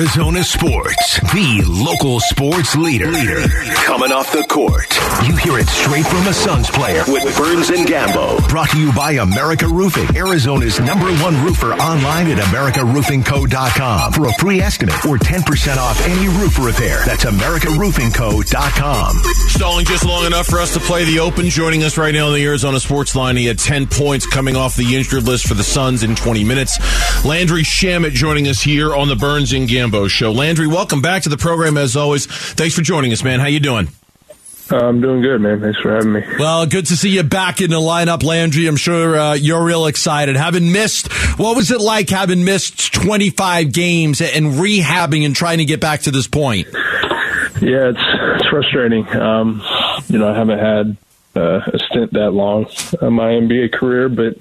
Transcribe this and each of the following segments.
Arizona sports, the local sports leader. leader. Coming off the court, you hear it straight from a Suns player with Burns and Gambo. Brought to you by America Roofing, Arizona's number one roofer online at AmericaRoofingCo.com for a free estimate or 10% off any roof repair. That's AmericaRoofingCo.com. Stalling just long enough for us to play the Open. Joining us right now on the Arizona Sports Line, he had 10 points coming off the injured list for the Suns in 20 minutes. Landry Shamet joining us here on the Burns and Gambo show. Landry, welcome back to the program as always. Thanks for joining us, man. How you doing? Uh, I'm doing good, man. Thanks for having me. Well, good to see you back in the lineup, Landry. I'm sure uh, you're real excited. Having missed, what was it like having missed 25 games and rehabbing and trying to get back to this point? Yeah, it's it's frustrating. Um, you know, I haven't had uh, a stint that long in my NBA career, but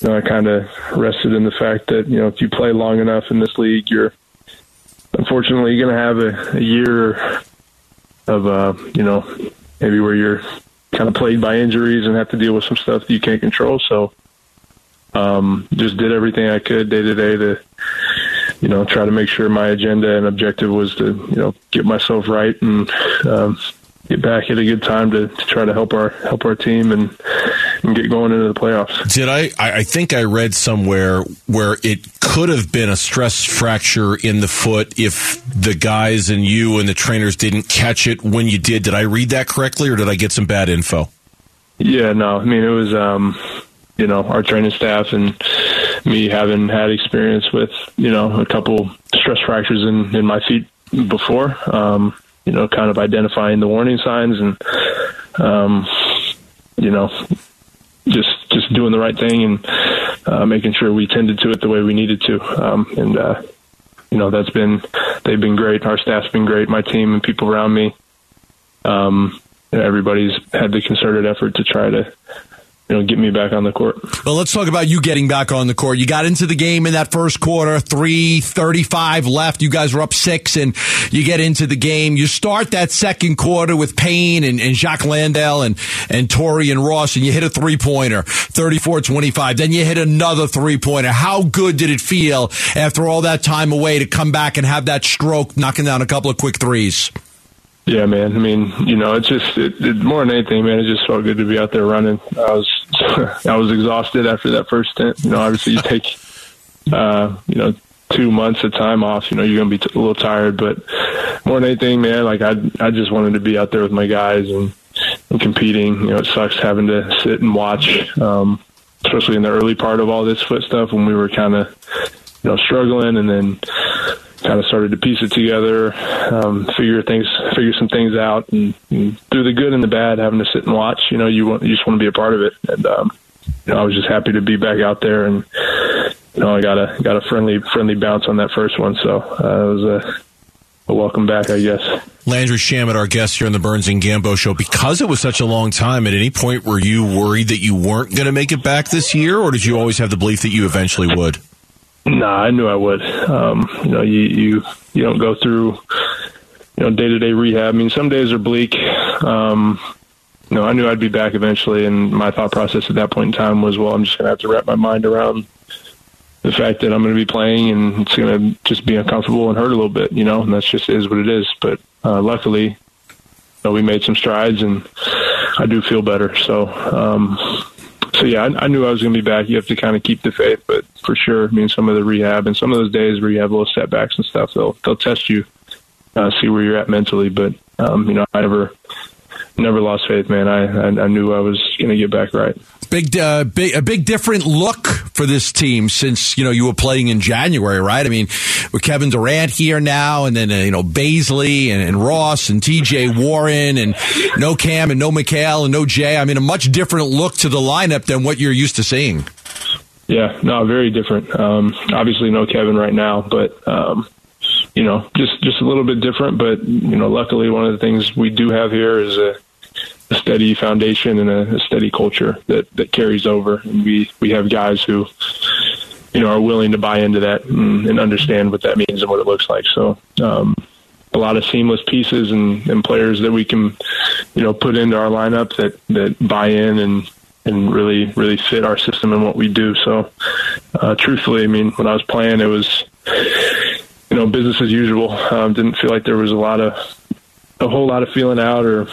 you know, I kind of rested in the fact that you know if you play long enough in this league, you're unfortunately you're going to have a, a year of uh, you know maybe where you're kind of plagued by injuries and have to deal with some stuff that you can't control. So um, just did everything I could day to day to you know try to make sure my agenda and objective was to you know get myself right and um, get back at a good time to, to try to help our help our team and and get going into the playoffs. Did I? I think I read somewhere where it could have been a stress fracture in the foot if the guys and you and the trainers didn't catch it when you did. Did I read that correctly, or did I get some bad info? Yeah, no. I mean, it was um, you know our training staff and me having had experience with you know a couple stress fractures in in my feet before. Um, you know, kind of identifying the warning signs and um, you know just doing the right thing and uh, making sure we tended to it the way we needed to. Um, and uh, you know that's been they've been great. Our staff's been great. My team and people around me. Um, everybody's had the concerted effort to try to you know, get me back on the court. Well, let's talk about you getting back on the court. You got into the game in that first quarter, three thirty-five left. You guys were up six, and you get into the game. You start that second quarter with Payne and, and Jock Landale and and Torian Ross, and you hit a three-pointer, 34-25. Then you hit another three-pointer. How good did it feel after all that time away to come back and have that stroke, knocking down a couple of quick threes? Yeah, man. I mean, you know, it's just it, it, more than anything, man. It just felt good to be out there running. I was I was exhausted after that first stint. You know, obviously you take uh, you know two months of time off. You know, you're gonna be t- a little tired, but more than anything, man, like I I just wanted to be out there with my guys and, and competing. You know, it sucks having to sit and watch, um, especially in the early part of all this foot stuff when we were kind of you know struggling, and then kind of started to piece it together, um, figure things, figure some things out, and, and through the good and the bad, having to sit and watch. You know, you want, you just want to be a part of it, and um, you know, I was just happy to be back out there, and you know, I got a got a friendly friendly bounce on that first one, so uh, it was a, a welcome back, I guess. Landry Shamet, our guest here on the Burns and Gambo show. Because it was such a long time, at any point were you worried that you weren't going to make it back this year, or did you always have the belief that you eventually would? Nah, I knew I would. Um, you know, you you you don't go through you know day to day rehab. I mean, some days are bleak. Um, you know, I knew I'd be back eventually, and my thought process at that point in time was, well, I'm just going to have to wrap my mind around the fact that I'm going to be playing, and it's going to just be uncomfortable and hurt a little bit, you know, and that's just is what it is. But uh, luckily, you know, we made some strides, and I do feel better. So. Um, so yeah, I, I, knew I was going to be back. You have to kind of keep the faith, but for sure, I mean, some of the rehab and some of those days where you have little setbacks and stuff, they'll they'll test you, uh, see where you're at mentally. But um, you know, I never never lost faith, man. I I, I knew I was going to get back right. Big, uh, big, a big different look for this team since you know you were playing in January, right? I mean, with Kevin Durant here now, and then uh, you know Bazley and, and, Ross and T.J. Warren, and no Cam and no Mikal and no Jae. I mean, a much different look to the lineup than what you're used to seeing. Yeah, no, very different. Um, obviously, no Kevin right now, but um, you know, just just a little bit different. But you know, luckily, one of the things we do have here is a a steady foundation and a, a steady culture that that carries over. And we we have guys who you know are willing to buy into that and, and understand what that means and what it looks like. So. Um, a lot of seamless pieces and, and players that we can, you know, put into our lineup that, that buy in and, and really, really fit our system and what we do. So, uh, truthfully, I mean, when I was playing, it was, you know, business as usual. Um, didn't feel like there was a lot of a whole lot of feeling out or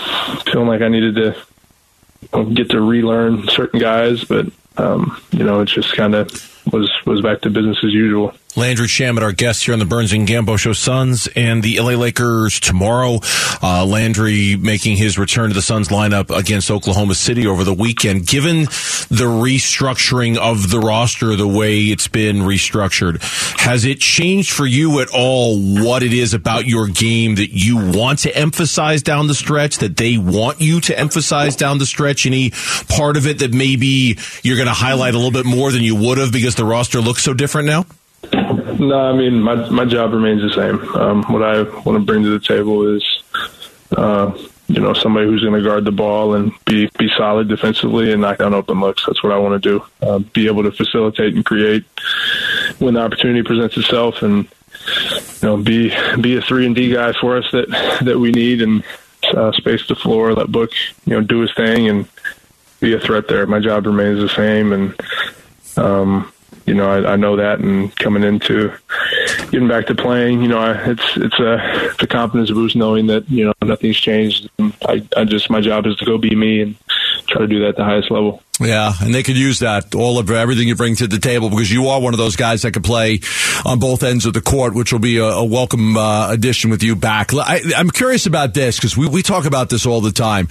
feeling like I needed to get to relearn certain guys, but um, you know, it's just kind of was was back to business as usual. Landry Shamet, our guest here on the Burns and Gambo Show. Suns and the LA Lakers tomorrow. Uh, Landry making his return to the Suns lineup against Oklahoma City over the weekend. Given the restructuring of the roster, the way it's been restructured, has it changed for you at all what it is about your game that you want to emphasize down the stretch, that they want you to emphasize down the stretch? Any part of it that maybe you're going to highlight a little bit more than you would have because the roster looks so different now? No, I mean my my job remains the same. Um, what I want to bring to the table is, uh, you know, somebody who's going to guard the ball and be be solid defensively and knock down open looks. That's what I want to do. Uh, be able to facilitate and create when the opportunity presents itself, and you know, be be a three and D guy for us that that we need and uh, space the floor, let Book you know do his thing and be a threat there. My job remains the same, and um, you know, I, I know that, and coming into getting back to playing, you know, I, it's it's a a confidence boost knowing that you know nothing's changed. I, I just my job is to go be me and try to do that at the highest level. Yeah, and they could use that all of everything you bring to the table because you are one of those guys that can play on both ends of the court, which will be a, a welcome uh, addition with you back. I, am curious about this because we, we talk about this all the time.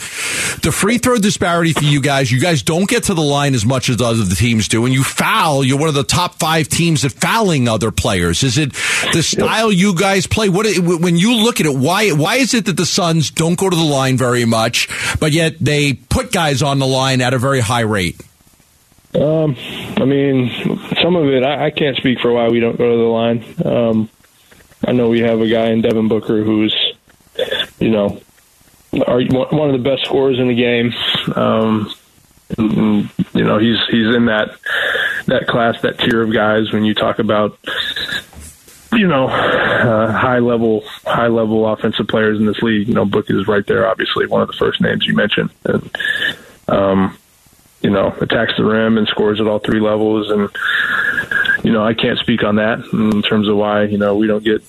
The free throw disparity for you guys, you guys don't get to the line as much as other teams do, and you foul. You're one of the top five teams at fouling other players. Is it the style you guys play? What when you look at it, why why is it that the Suns don't go to the line very much, but yet they put guys on the line at a very high rate? Um, I mean, some of it I, I can't speak for why we don't go to the line. Um, I know we have a guy in Devin Booker who's, you know, our, one of the best scorers in the game. Um, and, you know, he's he's in that that class, that tier of guys. When you talk about, you know, uh, high level high level offensive players in this league, you know, Book is right there. Obviously, one of the first names you mentioned. And, um, know, attacks the rim and scores at all three levels. And, you know, I can't speak on that in terms of why, you know, we don't get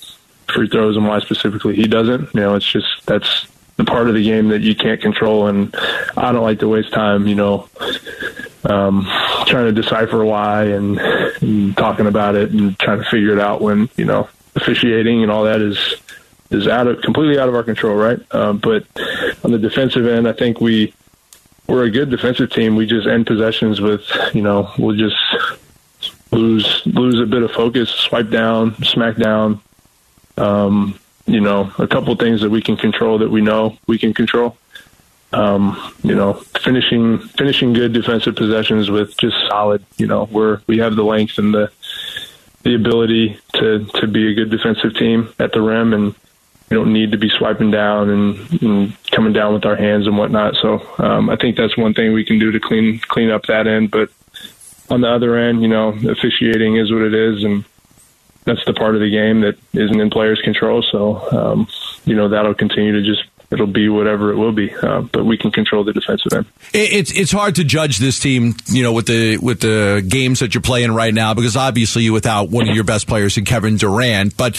free throws and why specifically he doesn't. You know, it's just that's the part of the game that you can't control. And I don't like to waste time, you know, um, trying to decipher why and, and talking about it and trying to figure it out when, you know, officiating and all that is is out of completely out of our control, right? Um, but on the defensive end, I think we we're a good defensive team. We just end possessions with, you know, we'll just lose lose a bit of focus, swipe down, smack down. Um, you know, a couple things that we can control that we know we can control. Um, you know, finishing finishing good defensive possessions with just solid. You know, we're we have the length and the the ability to to be a good defensive team at the rim and we don't need to be swiping down and, and coming down with our hands and whatnot. So um, I think that's one thing we can do to clean clean up that end. But on the other end, you know, officiating is what it is, and that's the part of the game that isn't in players' control. So um, you know that'll continue to just it'll be whatever it will be. Uh, but we can control the defensive end. It's it's hard to judge this team, you know, with the with the games that you're playing right now because obviously you're without one of your best players in Kevin Durant. But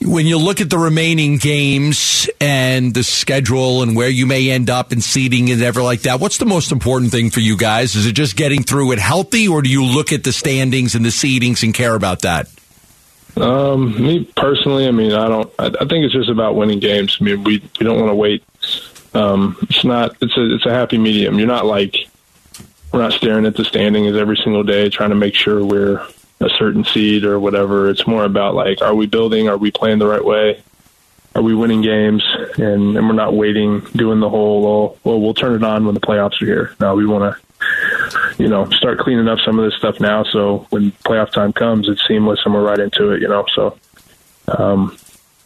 when you look at the remaining games and the schedule and where you may end up in seeding and ever like that, what's the most important thing for you guys? Is it just getting through it healthy, or do you look at the standings and the seedings and care about that? Um, me personally, I mean, I don't. I, I think it's just about winning games. I mean, we we don't want to wait. Um, it's not. It's a it's a happy medium. You're not like we're not staring at the standings every single day trying to make sure we're a certain seed or whatever. It's more about like, are we building? Are we playing the right way? Are we winning games? And and we're not waiting, doing the whole well, well we'll turn it on when the playoffs are here. No, we want to you know, start cleaning up some of this stuff now. So when playoff time comes, it's seamless and we're right into it. You know, so um,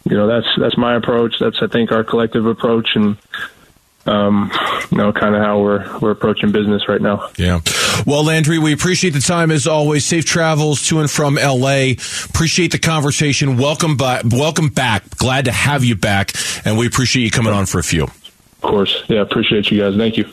you know that's that's my approach. That's I think our collective approach, and um, you know, kind of how we're we're approaching business right now. Yeah. Well, Landry, we appreciate the time as always. Safe travels to and from LA. Appreciate the conversation. Welcome back. Welcome back. Glad to have you back, and we appreciate you coming on for a few. Of course. Yeah. Appreciate you guys. Thank you.